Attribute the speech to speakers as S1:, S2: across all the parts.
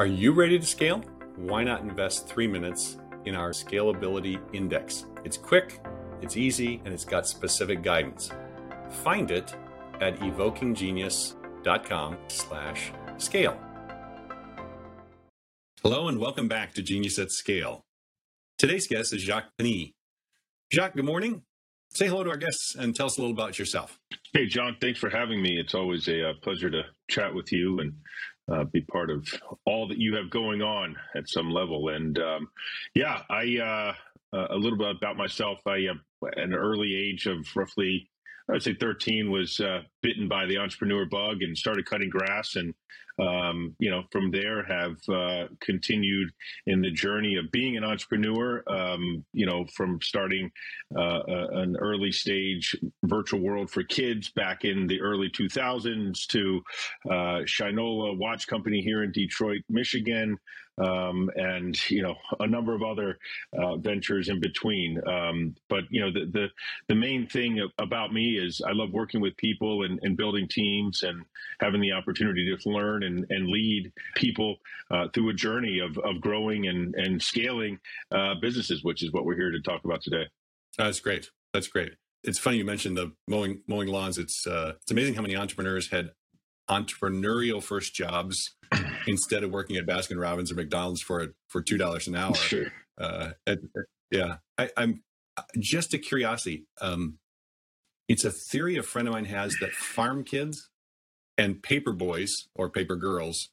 S1: Are you ready to scale? Why not invest three minutes in our Scalability Index? It's quick, it's easy, and it's got specific guidance. Find it at evokinggenius.com slash scale. Hello and welcome back to Genius at Scale. Today's guest is Jacques Panis. Jacques, good morning. Say hello to our guests and tell us a little about yourself.
S2: Hey, John, thanks for having me. It's always a, a uh, pleasure to chat with you and uh, be part of all that you have going on at some level. And um, yeah, I uh, uh a little bit about myself. I, at an early age of roughly I would say 13 was uh, bitten by the entrepreneur bug and started cutting grass and um, you know from there have uh, continued in the journey of being an entrepreneur um, you know from starting uh, an early stage virtual world for kids back in the early 2000s to uh, Shinola watch company here in Detroit Michigan um, and you know a number of other uh, ventures in between. Um, but you know the, the, the main thing about me is I love working with people and, and building teams and having the opportunity to learn and, and lead people uh, through a journey of, of growing and and scaling uh, businesses, which is what we're here to talk about today.
S1: That's great. That's great. It's funny you mentioned the mowing mowing lawns. It's uh, it's amazing how many entrepreneurs had entrepreneurial first jobs instead of working at Baskin Robbins or McDonald's for for two dollars an hour.
S2: Sure.
S1: Uh, yeah, I, am just a curiosity. Um, it's a theory a friend of mine has that farm kids and paper boys or paper girls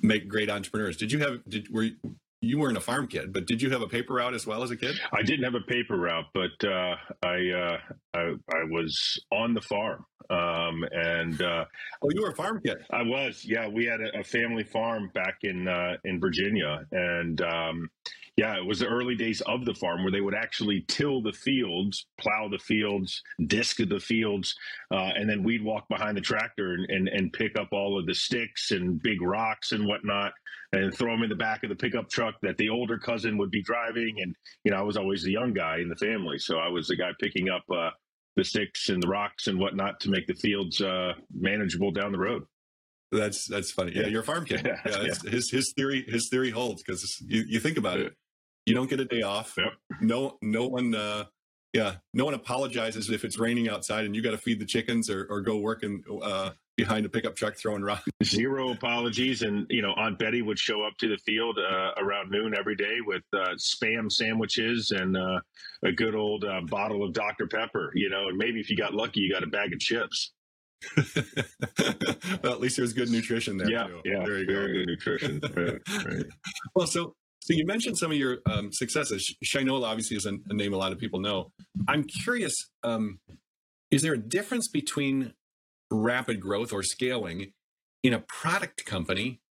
S1: make great entrepreneurs. Did you have did were you you weren't a farm kid, but did you have a paper route as well as a kid?
S2: I didn't have a paper route, but uh, I, uh, I, I was on the farm. Um, and uh,
S1: oh, you were a farm kid.
S2: I was. Yeah, we had a, a family farm back in uh, in Virginia, and um, yeah, it was the early days of the farm where they would actually till the fields, plow the fields, disc the fields, uh, and then we'd walk behind the tractor and, and, and pick up all of the sticks and big rocks and whatnot and throw them in the back of the pickup truck that the older cousin would be driving. And, you know, I was always the young guy in the family. So I was the guy picking up uh, the sticks and the rocks and whatnot to make the fields uh, manageable down the road.
S1: That's that's funny. Yeah, you're a farm kid. Yeah, yeah, yeah. his his theory his theory holds because you, you think about it. You don't get a day off.
S2: Yep.
S1: No, no one. Uh, yeah, no one apologizes if it's raining outside and you got to feed the chickens or, or go work in, uh, behind a pickup truck throwing rocks.
S2: Zero apologies, and you know Aunt Betty would show up to the field uh, around noon every day with uh, spam sandwiches and uh, a good old uh, bottle of Dr Pepper. You know, and maybe if you got lucky, you got a bag of chips.
S1: well, at least there's good nutrition there.
S2: Yeah,
S1: too.
S2: yeah, very, very good nutrition. right, right.
S1: Well, so so you mentioned some of your um, successes. Shinola obviously is a, a, name a lot of people know. I'm curious, um, is there a difference between rapid growth or scaling in a product company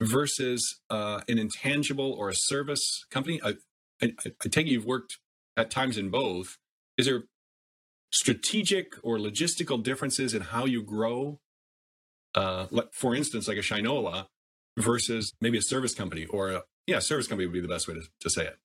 S1: versus uh, an intangible or a service company? I, I, I take it you've worked at times in both. Is there strategic or logistical differences in how you grow? Uh, for instance, like a Shinola versus maybe a service company or a, yeah, service company would be the best way to, to say it.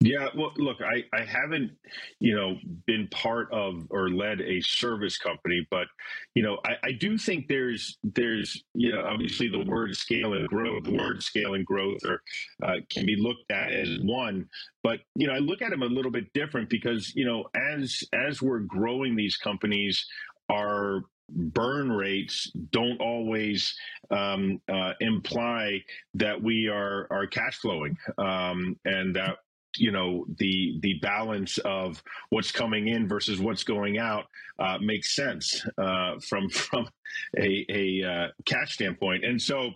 S2: Yeah, well, look, I, I haven't, you know, been part of or led a service company, but you know, I, I do think there's there's you know obviously the word scale and growth, the word scale and growth, or uh, can be looked at as one, but you know, I look at them a little bit different because you know, as as we're growing these companies, our burn rates don't always um, uh, imply that we are are cash flowing um, and that you know the the balance of what's coming in versus what's going out uh, makes sense uh, from from a, a uh, cash standpoint. And so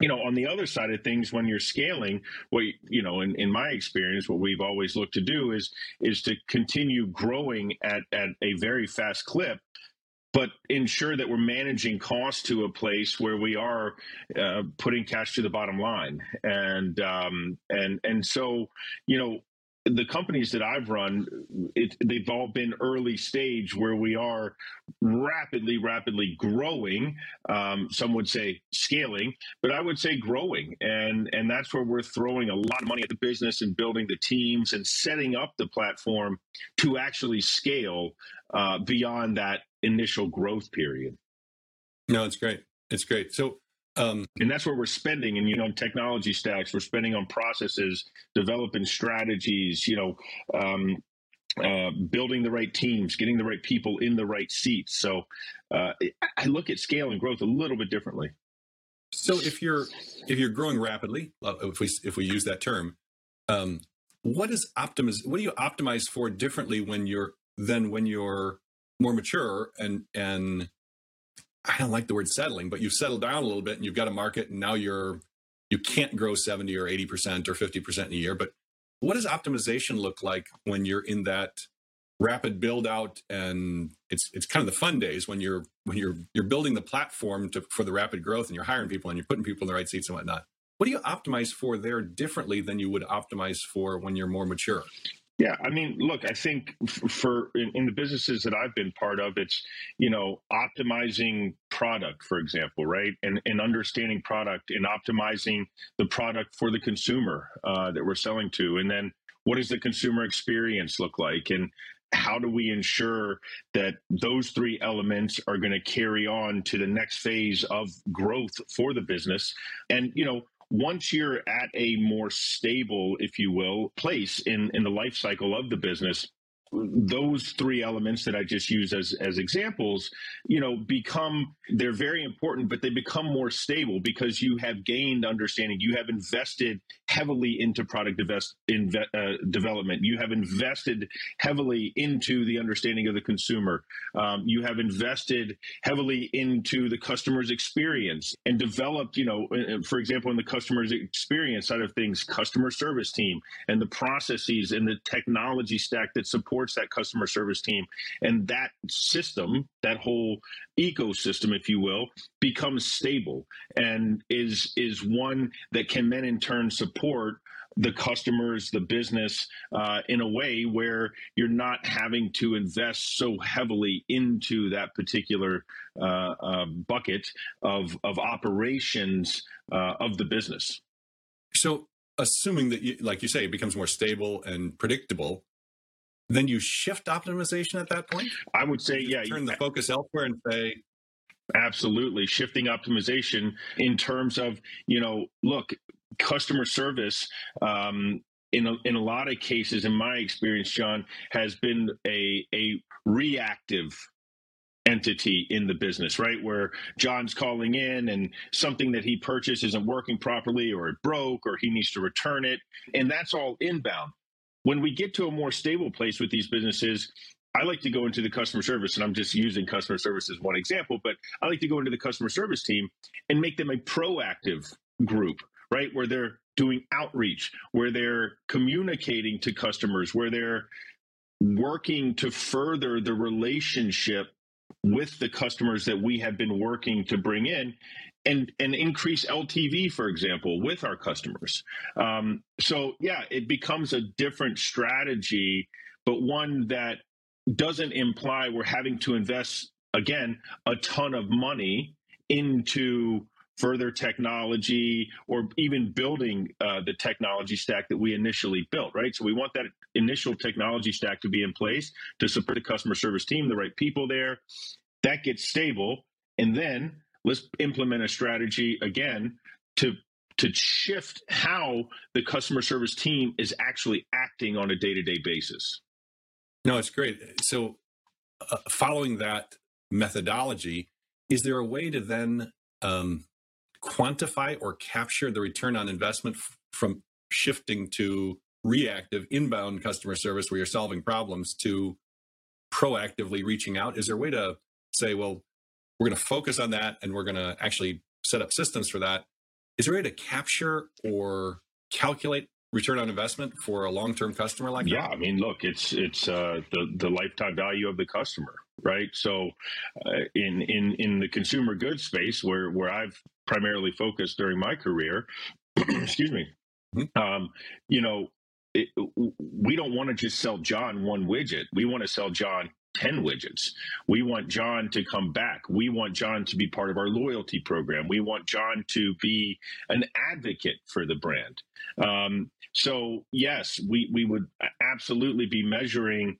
S2: you know on the other side of things when you're scaling what you know in, in my experience what we've always looked to do is is to continue growing at at a very fast clip but ensure that we're managing costs to a place where we are uh, putting cash to the bottom line. And um, and and so, you know, the companies that I've run, it, they've all been early stage where we are rapidly, rapidly growing. Um, some would say scaling, but I would say growing, and and that's where we're throwing a lot of money at the business and building the teams and setting up the platform to actually scale uh, beyond that initial growth period.
S1: No, it's great. It's great. So
S2: Um, and that's where we're spending and you know technology stacks we're spending on processes developing strategies you know um, uh, building the right teams getting the right people in the right seats. So uh, i look at scale and growth a little bit differently.
S1: So if you're if you're growing rapidly uh, if we if we use that term um, what is optimize what do you optimize for differently when you're than when you're more mature and and I don't like the word settling, but you've settled down a little bit and you've got a market and now you're you can't grow 70 or 80% or 50% in a year. But what does optimization look like when you're in that rapid build out and it's it's kind of the fun days when you're when you're you're building the platform to, for the rapid growth and you're hiring people and you're putting people in the right seats and whatnot. What do you optimize for there differently than you would optimize for when you're more mature?
S2: Yeah, I mean, look, I think for in, in, the businesses that I've been part of, it's you know optimizing product, for example, right, and and understanding product and optimizing the product for the consumer uh, that we're selling to, and then what does the consumer experience look like, and how do we ensure that those three elements are going to carry on to the next phase of growth for the business? And you know once you're at a more stable, if you will, place in, in the life cycle of the business, those three elements that I just used as as examples, you know, become they're very important, but they become more stable because you have gained understanding. You have invested heavily into product invest, inve, uh, development. You have invested heavily into the understanding of the consumer. Um, you have invested heavily into the customer's experience and developed, you know, uh, uh, for example, in the customer's experience side of things, customer service team and the processes and the technology stack that supports that customer service team. And that system, that whole ecosystem, if you will, becomes stable and is is one that can then in turn support the customers, the business, uh, in a way where you're not having to invest so heavily into that particular uh, uh, bucket of of operations uh, of the business.
S1: So, assuming that, you, like you say, it becomes more stable and predictable, then you shift optimization at that point.
S2: I would say, yeah,
S1: turn the focus elsewhere and say,
S2: Absolutely. Shifting optimization in terms of, you know, look, customer service um, in a, in a lot of cases, in my experience, John, has been a, a reactive entity in the business, right? Where John's calling in and something that he purchased isn't working properly or it broke or he needs to return it. And that's all inbound. When we get to a more stable place with these businesses, I like to go into the customer service, and I'm just using customer service as one example, but I like to go into the customer service team and make them a proactive group, right? Where they're doing outreach, where they're communicating to customers, where they're working to further the relationship with the customers that we have been working to bring in and and increase LTV, for example, with our customers. Um, so yeah, it becomes a different strategy, but one that doesn't imply we're having to invest again a ton of money into further technology or even building uh, the technology stack that we initially built right so we want that initial technology stack to be in place to support the customer service team the right people there that gets stable and then let's implement a strategy again to to shift how the customer service team is actually acting on a day-to-day basis.
S1: No it's great. So uh, following that methodology is there a way to then um, quantify or capture the return on investment f- from shifting to reactive inbound customer service where you're solving problems to proactively reaching out? Is there a way to say well we're going to focus on that and we're going to actually set up systems for that. Is there a way to capture or calculate return on investment for a long-term customer like
S2: yeah,
S1: that?
S2: Yeah, I mean, look, it's it's uh, the the lifetime value of the customer, right? So, uh, in in in the consumer goods space, where where I've primarily focused during my career, excuse me, mm-hmm. um, you know, it, we don't want to just sell John one widget. We want to sell John 10 widgets. We want John to come back. We want John to be part of our loyalty program. We want John to be an advocate for the brand. Um, so, yes, we, we would absolutely be measuring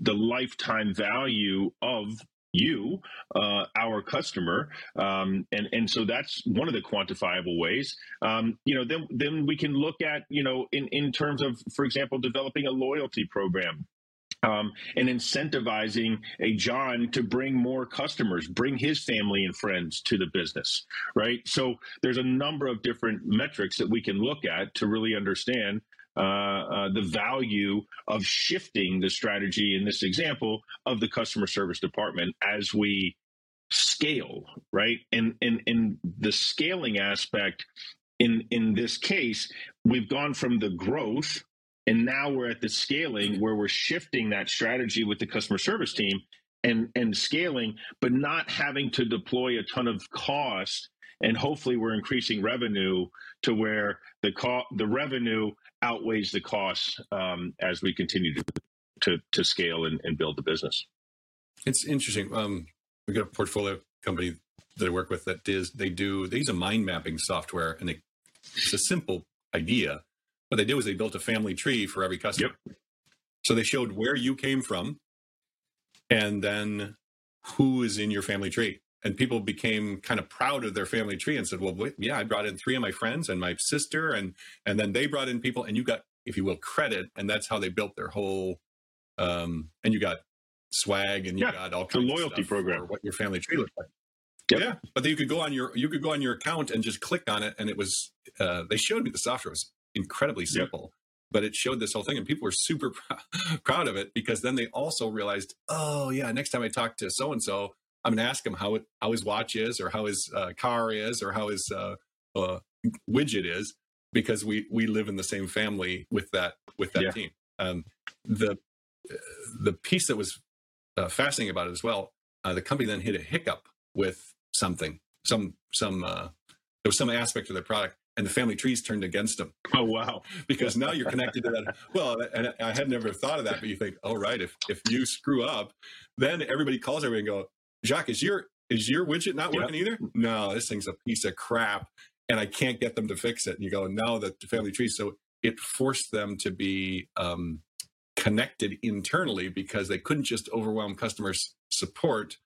S2: the lifetime value of you, uh, our customer, um, and and so that's one of the quantifiable ways. Um, you know, then then we can look at you know in in terms of, for example, developing a loyalty program. Um, and incentivizing a John to bring more customers, bring his family and friends to the business, right? So there's a number of different metrics that we can look at to really understand uh, uh, the value of shifting the strategy in this example of the customer service department as we scale, right? And and in the scaling aspect, in in this case, we've gone from the growth, and now we're at the scaling where we're shifting that strategy with the customer service team and and scaling, but not having to deploy a ton of cost and hopefully we're increasing revenue to where the co- the revenue outweighs the costs um, as we continue to to, to scale and, and, build the business.
S1: It's interesting. Um, we got a portfolio company that I work with that does they do they use a mind mapping software and they, it's a simple idea. What they do is they built a family tree for every customer. Yep. So they showed where you came from, and then who is in your family tree and people became kind of proud of their family tree and said, "Well, wait, yeah, I brought in three of my friends and my sister, and and then they brought in people, and you got, if you will, credit, and that's how they built their whole, um, and you got swag, and you
S2: yeah,
S1: got all
S2: kinds the loyalty program,
S1: what your family tree looked like. Yep. Yeah, but then you could go on your you could go on your account and just click on it, and it was uh, they showed me the software it was incredibly simple. Yep. But it showed this whole thing, and people were super pr- proud of it because then they also realized, oh yeah, next time I talk to so and so, I'm going to ask him how it, how his watch is, or how his uh, car is, or how his uh, uh, widget is, because we we live in the same family with that with that yeah. team. Um, the the piece that was uh, fascinating about it as well, uh, the company then hit a hiccup with something, some some uh, there was some aspect of their product, and the family trees turned against them.
S2: Oh wow!
S1: because now you're connected to that. Well, and I had never thought of that, but you think, oh right, if if you screw up, then everybody calls everybody and go, Jacques, is your is your widget not working yep. either? No, this thing's a piece of crap, and I can't get them to fix it. And you go, now the family tree. So it forced them to be um, connected internally because they couldn't just overwhelm customer support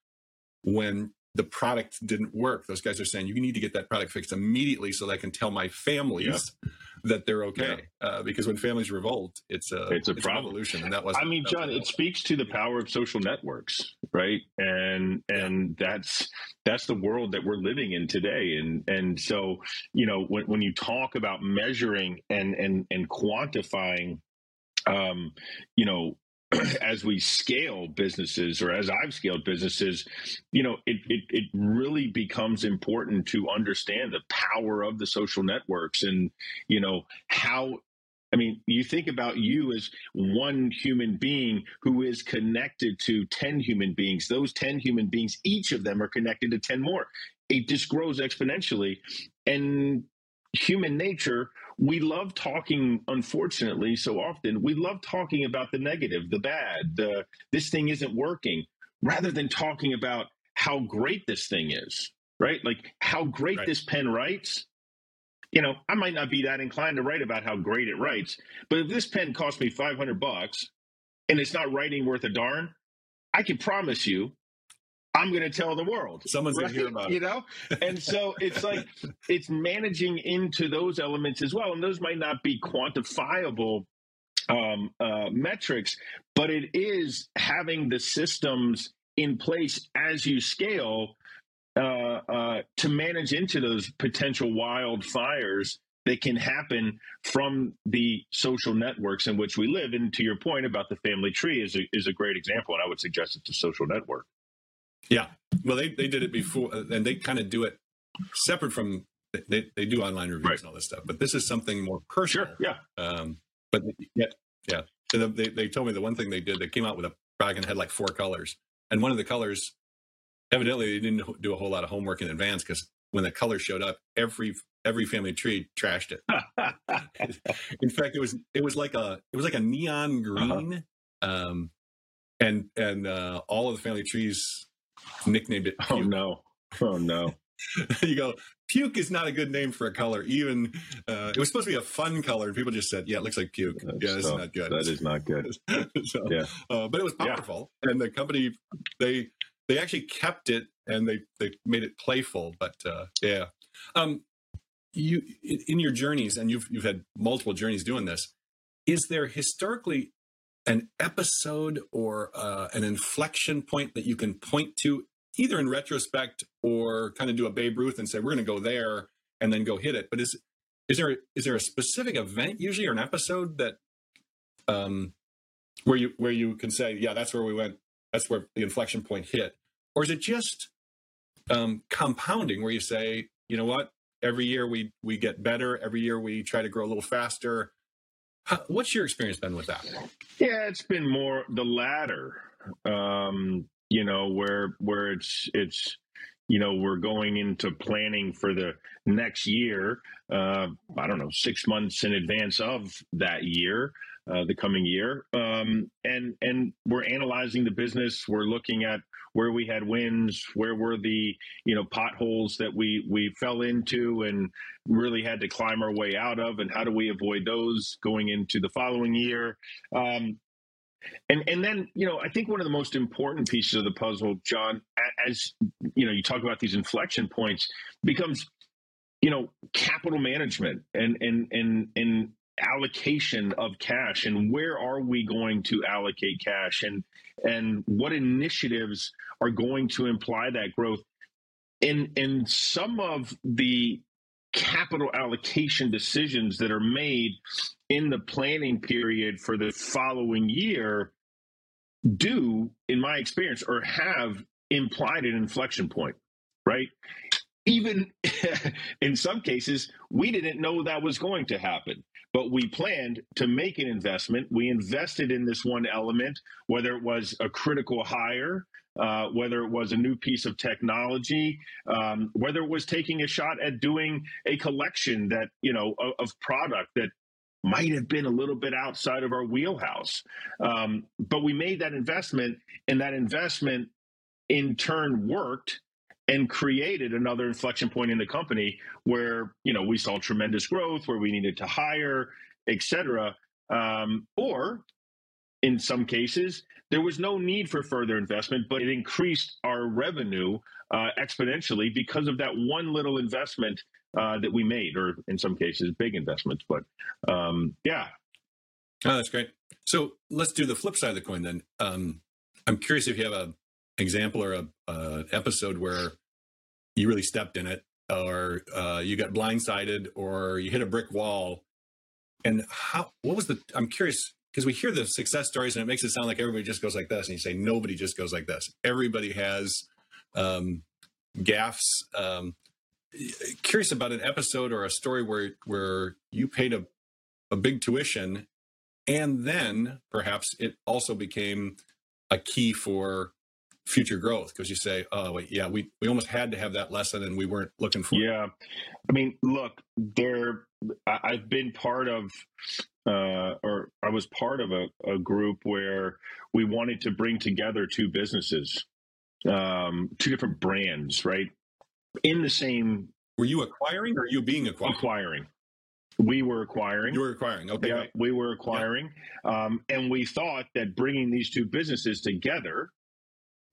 S1: when the product didn't work. Those guys are saying you need to get that product fixed immediately so that I can tell my families that they're okay. Yeah. Uh, because when families revolt, it's a
S2: it's a
S1: it's
S2: problem.
S1: revolution, and that was.
S2: I mean, John, it speaks to the power of social networks, right? And and that's that's the world that we're living in today. And and so you know when when you talk about measuring and and and quantifying um, you know, as we scale businesses or as I've scaled businesses, you know, it, it, it really becomes important to understand the power of the social networks and, you know, how I mean, you think about you as one human being who is connected to 10 human beings. Those 10 human beings, each of them are connected to 10 more. It just grows exponentially. And human nature we love talking unfortunately so often we love talking about the negative the bad the this thing isn't working rather than talking about how great this thing is right like how great right. this pen writes you know i might not be that inclined to write about how great it writes but if this pen cost me 500 bucks and it's not writing worth a darn i can promise you I'm going to tell the world.
S1: Someone's right? going to hear about
S2: it. You know? And so it's like, it's managing into those elements as well. And those might not be quantifiable um, uh, metrics, but it is having the systems in place as you scale uh, uh, to manage into those potential wildfires that can happen from the social networks in which we live. And to your point about the family tree is a, is a great example, and I would suggest it's a social network.
S1: Yeah. Well, they, they did it before, uh, and they kind of do it separate from they, they do online reviews right. and all this stuff. But this is something more personal.
S2: Sure. Yeah.
S1: Um, but yet, yeah. So they, they told me the one thing they did, they came out with a product and had like four colors. And one of the colors, evidently, they didn't do a whole lot of homework in advance because when the color showed up, every every family tree trashed it. in fact, it was it was like a it was like a neon uh-huh. green, uh-huh. um, and and uh, all of the family trees nicknamed it.
S2: Oh, puke. Oh no! Oh no!
S1: you go. Puke is not a good name for a color. Even uh, it was supposed to be a fun color, and people just said, "Yeah, it looks like puke." That's yeah, it's not good.
S2: That is not good.
S1: so, yeah, uh, but it was powerful, yeah. and the company they they actually kept it and they they made it playful. But uh, yeah, um, you in your journeys, and you've you've had multiple journeys doing this. Is there historically an episode or uh, an inflection point that you can point to, either in retrospect or kind of do a Babe Ruth and say we're going to go there and then go hit it? But is is there is there a specific event usually or an episode that um, where you where you can say yeah that's where we went. That's where the inflection point hit. Or is it just um, compounding where you say you know what? Every year we we get better. Every year we try to grow a little faster How, what's your experience been with that
S2: yeah it's been more the latter um, you know where where it's it's you know we're going into planning for the next year uh, i don't know six months in advance of that year uh, the coming year. Um, and and we're analyzing the business. We're looking at where we had wins, where were the you know potholes that we we fell into and really had to climb our way out of, and how do we avoid those going into the following year. Um, and and then you know I think one of the most important pieces of the puzzle, John, as you know, you talk about these inflection points, becomes you know capital management and and and and allocation of cash and where are we going to allocate cash and and what initiatives are going to imply that growth? In in some of the capital allocation decisions that are made in the planning period for the following year do in my experience or have implied an inflection point right even in some cases we didn't know that was going to happen but we planned to make an investment. We invested in this one element, whether it was a critical hire, uh, whether it was a new piece of technology, um, whether it was taking a shot at doing a collection that you know of, of product that might have been a little bit outside of our wheelhouse. Um, but we made that investment, and that investment in turn worked and created another inflection point in the company where you know we saw tremendous growth where we needed to hire et cetera. Um, or in some cases there was no need for further investment but it increased our revenue uh, exponentially because of that one little investment uh, that we made or in some cases big investments but um, yeah.
S1: Oh that's great. So let's do the flip side of the coin then. Um, i'm curious if you have a example or a episode where you really stepped in it, or uh, you got blindsided, or you hit a brick wall. And how? What was the? I'm curious because we hear the success stories and it makes it sound like everybody just goes like this, and you say nobody just goes like this. Everybody has um, gaffs. Um, curious about an episode or a story where where you paid a a big tuition and then perhaps it also became a key for future growth because you say oh wait yeah we we almost had to have that lesson and we weren't looking for
S2: yeah i mean look there i've been part of uh, or i was part of a, a, group where we wanted to bring together two businesses um, two different brands right in the same
S1: were you acquiring or you being acquired
S2: acquiring we were acquiring.
S1: You were acquiring. Okay.
S2: Yeah, right. we were acquiring. Yeah. Um, and we thought that bringing these two businesses together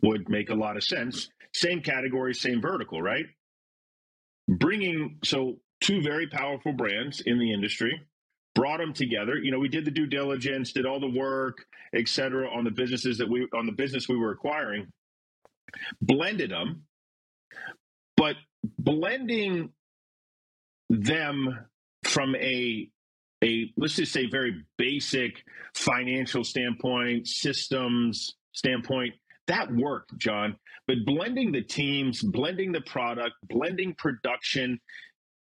S2: would make a lot of sense. Same category, same vertical, right? Bringing so two very powerful brands in the industry, brought them together. You know, we did the due diligence, did all the work, et cetera, on the businesses that we on the business we were acquiring, blended them, but blending them from a a let's just say very basic financial standpoint, systems standpoint, that worked, John. But blending the teams, blending the product, blending production,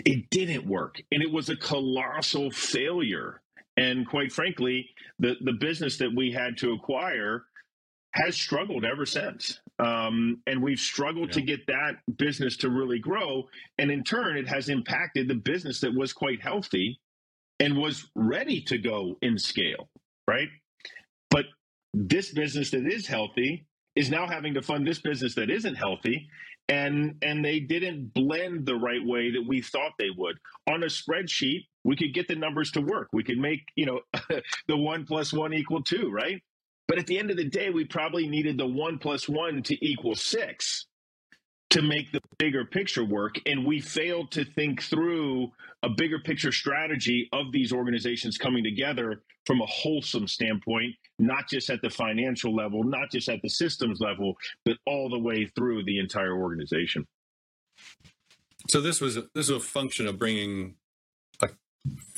S2: it didn't work. And it was a colossal failure. And quite frankly, the, the business that we had to acquire has struggled ever since. Um, and we've struggled yeah. to get that business to really grow. And in turn, it has impacted the business that was quite healthy and was ready to go in scale, right? But this business that is healthy is now having to fund this business that isn't healthy and and they didn't blend the right way that we thought they would. On a spreadsheet we could get the numbers to work. We could make you know the one plus one equal two right? But at the end of the day, we probably needed the one plus one to equal six to make the bigger picture work. And we failed to think through a bigger picture strategy of these organizations coming together from a wholesome standpoint, not just at the financial level, not just at the systems level, but all the way through the entire organization.
S1: So this was a, this was a function of bringing, a,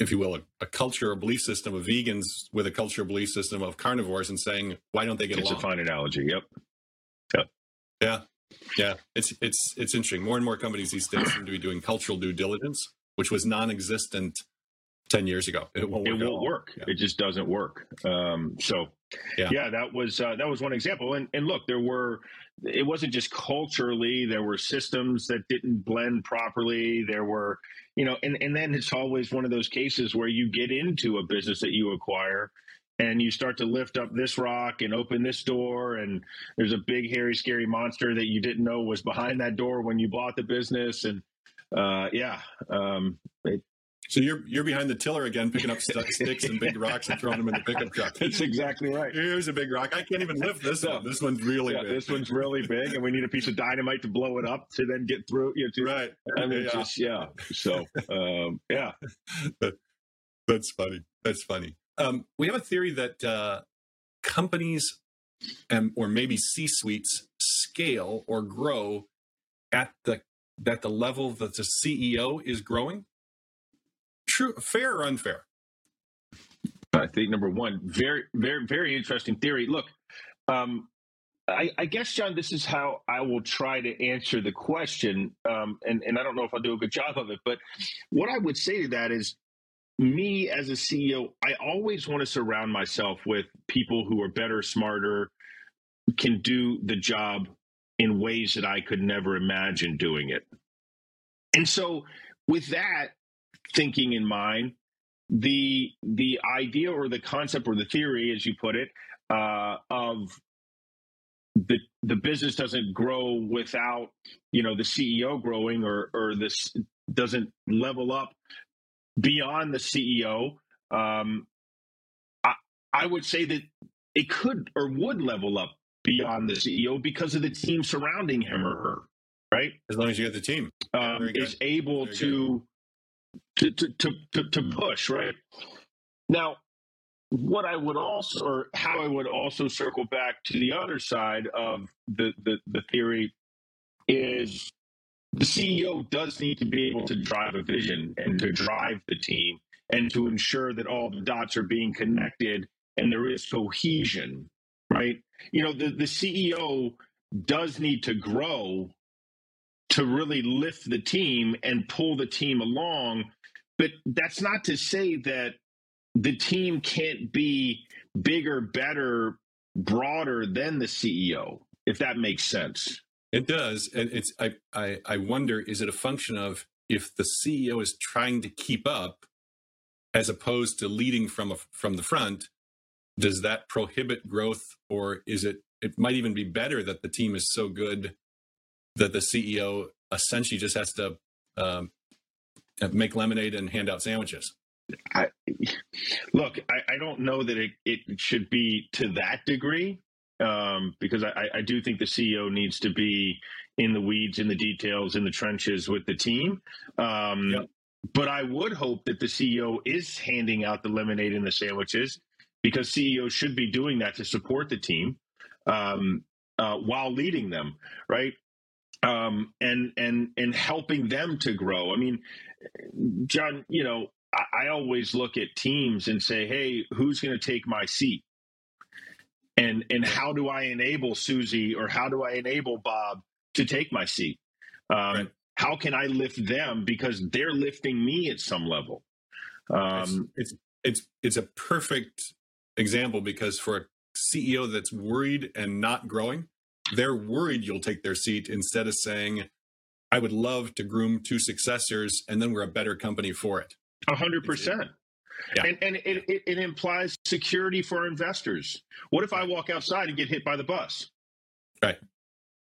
S1: if you will, a, a culture or belief system of vegans with a culture or belief system of carnivores, and saying why don't they get
S2: it's
S1: along?
S2: It's a fine analogy. Yep.
S1: Yep. Yeah. Yeah. It's it's it's interesting. More and more companies these days seem to be doing cultural due diligence, which was non-existent 10 years ago.
S2: It won't work. It, won't work. Yeah. it just doesn't work. Um, so yeah. yeah, that was uh, that was one example. And and look, there were it wasn't just culturally, there were systems that didn't blend properly. There were, you know, and, and then it's always one of those cases where you get into a business that you acquire and you start to lift up this rock and open this door and there's a big hairy scary monster that you didn't know was behind that door when you bought the business and uh, yeah um, it,
S1: so you're you're behind the tiller again, picking up st- sticks and big rocks and throwing them in the pickup truck.
S2: That's exactly right.
S1: Here's a big rock. I can't even lift this one. This one's really
S2: yeah,
S1: big.
S2: This one's really big, and we need a piece of dynamite to blow it up to then get through. You know, to,
S1: right.
S2: I mean, yeah. just yeah. So um, yeah,
S1: that's funny. That's funny. Um, we have a theory that uh, companies and or maybe C suites scale or grow at the at the level that the CEO is growing true, fair or unfair?
S2: I think number one, very, very, very interesting theory. Look, um, I, I, guess, John, this is how I will try to answer the question. Um, and, and I don't know if I'll do a good job of it, but what I would say to that is me as a CEO, I always want to surround myself with people who are better, smarter, can do the job in ways that I could never imagine doing it. And so, with that, thinking in mind, the the idea or the concept or the theory, as you put it, uh, of the the business doesn't grow without you know the CEO growing or or this doesn't level up beyond the CEO. Um, I I would say that it could or would level up beyond the CEO because of the team surrounding him or her, right?
S1: As long as you get the team
S2: um, is able to to, to, to, to, to push, right? Now, what I would also, or how I would also circle back to the other side of the, the, the theory is the CEO does need to be able to drive a vision and to drive the team and to ensure that all the dots are being connected and there is cohesion, right? You know, the, the CEO does need to grow to really lift the team and pull the team along. But that's not to say that the team can't be bigger, better, broader than the CEO, if that makes sense.
S1: It does. And it's I, I I wonder, is it a function of if the CEO is trying to keep up as opposed to leading from a, from the front, does that prohibit growth or is it it might even be better that the team is so good that the CEO essentially just has to um, make lemonade and hand out sandwiches.
S2: I, look, I, I, don't know that it, it should be to that degree um, because I, I, do think the CEO needs to be in the weeds, in the details, in the trenches with the team. Um, yep. But I would hope that the CEO is handing out the lemonade and the sandwiches because CEOs should be doing that to support the team um, uh, while leading them, right? um, and and and helping them to grow. I mean, John, you know, I, I always look at teams and say, hey, who's going to take my seat? And and how do I enable Susie or how do I enable Bob to take my seat? Um, right. How can I lift them because they're lifting me at some level?
S1: Um, it's, it's it's it's a perfect example because for a CEO that's worried and not growing, they're worried you'll take their seat instead of saying, I would love to groom two successors and then we're a better company for it.
S2: A hundred percent. And, and it, it, it, implies security for our investors. What if I walk outside and get hit by the bus?
S1: Right.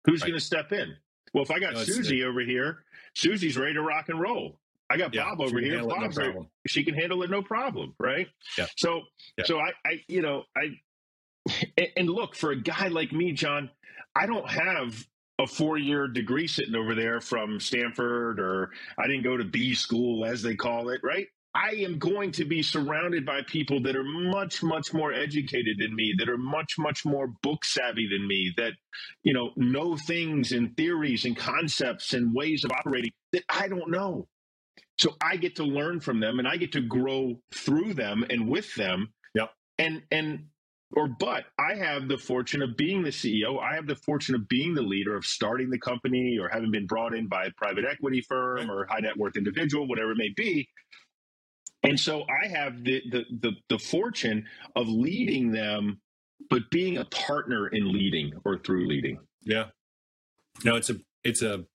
S2: Who's right. going to step in? Well, if I got no, Susie over here, Susie's ready to rock and roll. I got yeah, Bob over here. Bob's no she can handle it no problem, right?
S1: Yeah.
S2: So, yeah. so I, I, you know, I, and, look, for a guy like me, John, I don't have a four year degree sitting over there from Stanford or I didn't go to B school, as they call it, right? I am going to be surrounded by people that are much, much more educated than me, that are much, much more book savvy than me, that, you know, know things and theories and concepts and ways of operating that I don't know. So I get to learn from them and I get to grow through them and with them.
S1: Yep.
S2: And and or but I have the fortune of being the CEO. I have the fortune of being the leader of starting the company or having been brought in by a private equity firm or high net worth individual, whatever it may be. And so I have the, the the the fortune of leading them, but being a partner in leading or through leading.
S1: Yeah. No, it's a it's a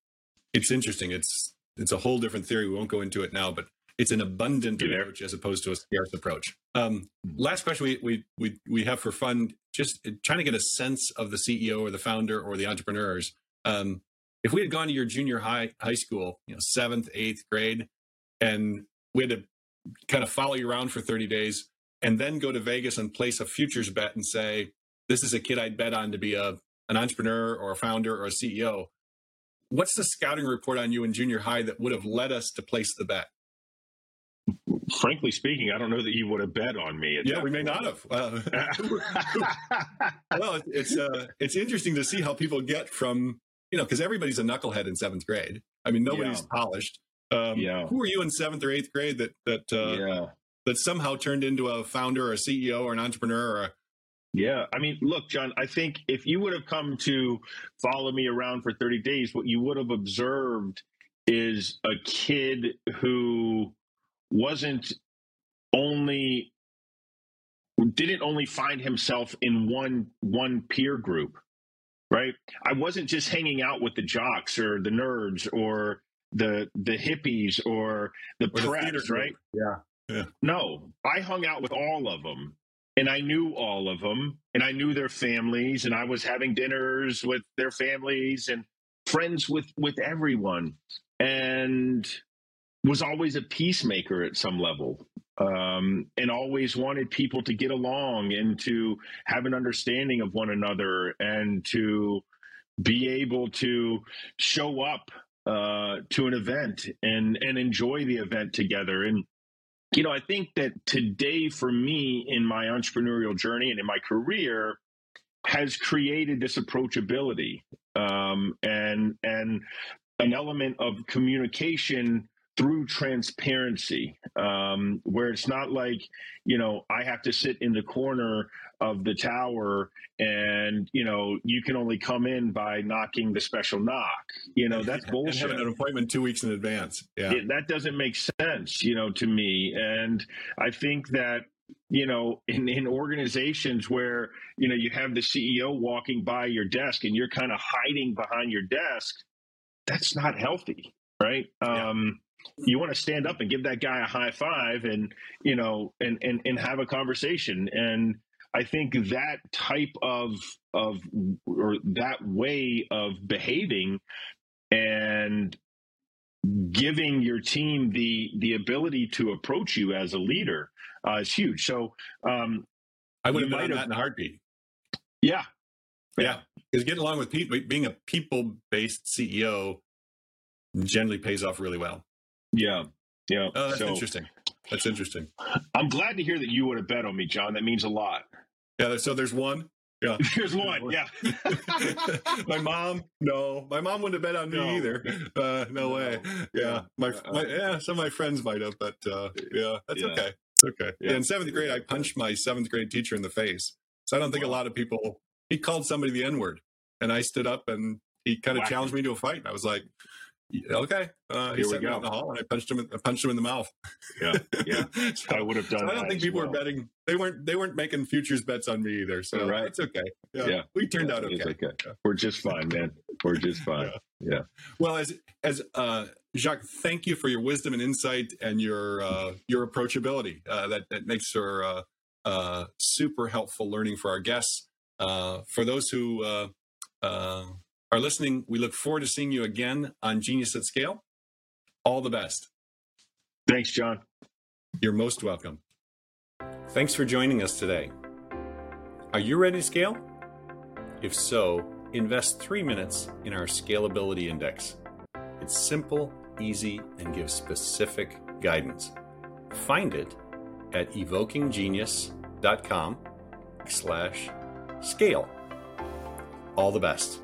S1: it's interesting. It's it's a whole different theory. We won't go into it now, but it's an abundant
S2: Yeah.
S1: approach as opposed to a scarce approach. Um, last question we, we we we have for fun, just trying to get a sense of the CEO or the founder or the entrepreneurs. Um, if we had gone to your junior high high school, you know, seventh, eighth grade, and we had to kind of follow you around for 30 days and then go to Vegas and place a futures bet and say, this is a kid I'd bet on to be a an entrepreneur or a founder or a CEO. What's the scouting report on you in junior high that would have led us to place the bet?
S2: Frankly speaking, I don't know that you would have bet on me.
S1: Yeah, we may
S2: point.
S1: not have. Uh, well, it's uh, it's interesting to see how people get from you know because everybody's a knucklehead in seventh grade. I mean, nobody's
S2: Yeah.
S1: polished. Um,
S2: Yeah.
S1: Who were you in seventh or eighth grade that that uh,
S2: yeah.
S1: that somehow turned into a founder or a CEO or an entrepreneur? Or a,
S2: Yeah. I mean, look, John, I think if you would have come to follow me around for 30 days, what you would have observed is a kid who wasn't only didn't only find himself in one one peer group right i wasn't just hanging out with the jocks or the nerds or the the hippies or the
S1: or the theater
S2: preps
S1: group.
S2: right
S1: Yeah.
S2: no, I hung out with all of them and I knew all of them and I knew their families and I was having dinners with their families and friends with with everyone and was always a peacemaker at some level um, and always wanted people to get along and to have an understanding of one another and to be able to show up uh, to an event and and enjoy the event together. And you know, I think that today for me in my entrepreneurial journey and in my career has created this approachability um, and and an element of communication through transparency, um, where it's not like you know I have to sit in the corner of the tower and you know you can only come in by knocking the special knock. You know that's
S1: and
S2: bullshit
S1: having an appointment two weeks in advance. Yeah.
S2: it, that doesn't make sense, you know, to me. And I think that you know, in, in organizations where you know you have the CEO walking by your desk and you're kind of hiding behind your desk, that's not healthy, right?
S1: Yeah.
S2: Um, you want to stand up and give that guy a high five, and you know, and and and have a conversation. And I think that type of of or that way of behaving and giving your team the the ability to approach you as a leader uh, is huge. So um,
S1: I would have
S2: might
S1: that in a heartbeat.
S2: yeah,
S1: Yeah. Because getting along with people, being a people based CEO generally pays off really well.
S2: yeah, yeah.
S1: Oh, that's
S2: so
S1: interesting. That's interesting.
S2: I'm glad to hear that you would have bet on me, John. That means a lot.
S1: Yeah. So there's one. Yeah.
S2: There's one. Yeah,
S1: my mom, no, my mom wouldn't have bet on me
S2: No.
S1: either. Uh, no,
S2: No.
S1: way. Yeah, my,
S2: Uh-uh.
S1: my yeah, some of my friends might have, but uh, yeah, that's
S2: Yeah.
S1: okay. It's okay.
S2: Yeah.
S1: Yeah. in seventh grade, I punched my seventh grade teacher in the face. So I don't think a lot of people. He called somebody the N word, and I stood up and he kind of
S2: Wow.
S1: challenged me to a fight. And I was like, "Yeah, okay. Uh, he
S2: Here we
S1: sent me out in the hall, and I punched him. in- I punched him in the mouth.
S2: Yeah, yeah.
S1: so,
S2: I would have done.
S1: so I don't think people
S2: well.
S1: were betting. They weren't. They weren't making futures bets on me either. So
S2: Right.
S1: it's okay. Yeah,
S2: Yeah.
S1: we turned
S2: Yeah,
S1: out okay.
S2: okay. We're just fine, man. We're just fine. Yeah.
S1: Well, as as uh, Jacques, thank you for your wisdom and insight and your uh, your approachability. Uh, that that makes for uh, uh, super helpful learning for our guests. Uh, for those who uh, uh, are listening, we look forward to seeing you again on Genius at Scale. All the best.
S2: Thanks, John.
S1: You're most welcome. Thanks for joining us today. Are you ready to scale? If so, invest three minutes in our Scalability Index. It's simple, easy, and gives specific guidance. Find it at evokinggenius.com slash scale. All the best.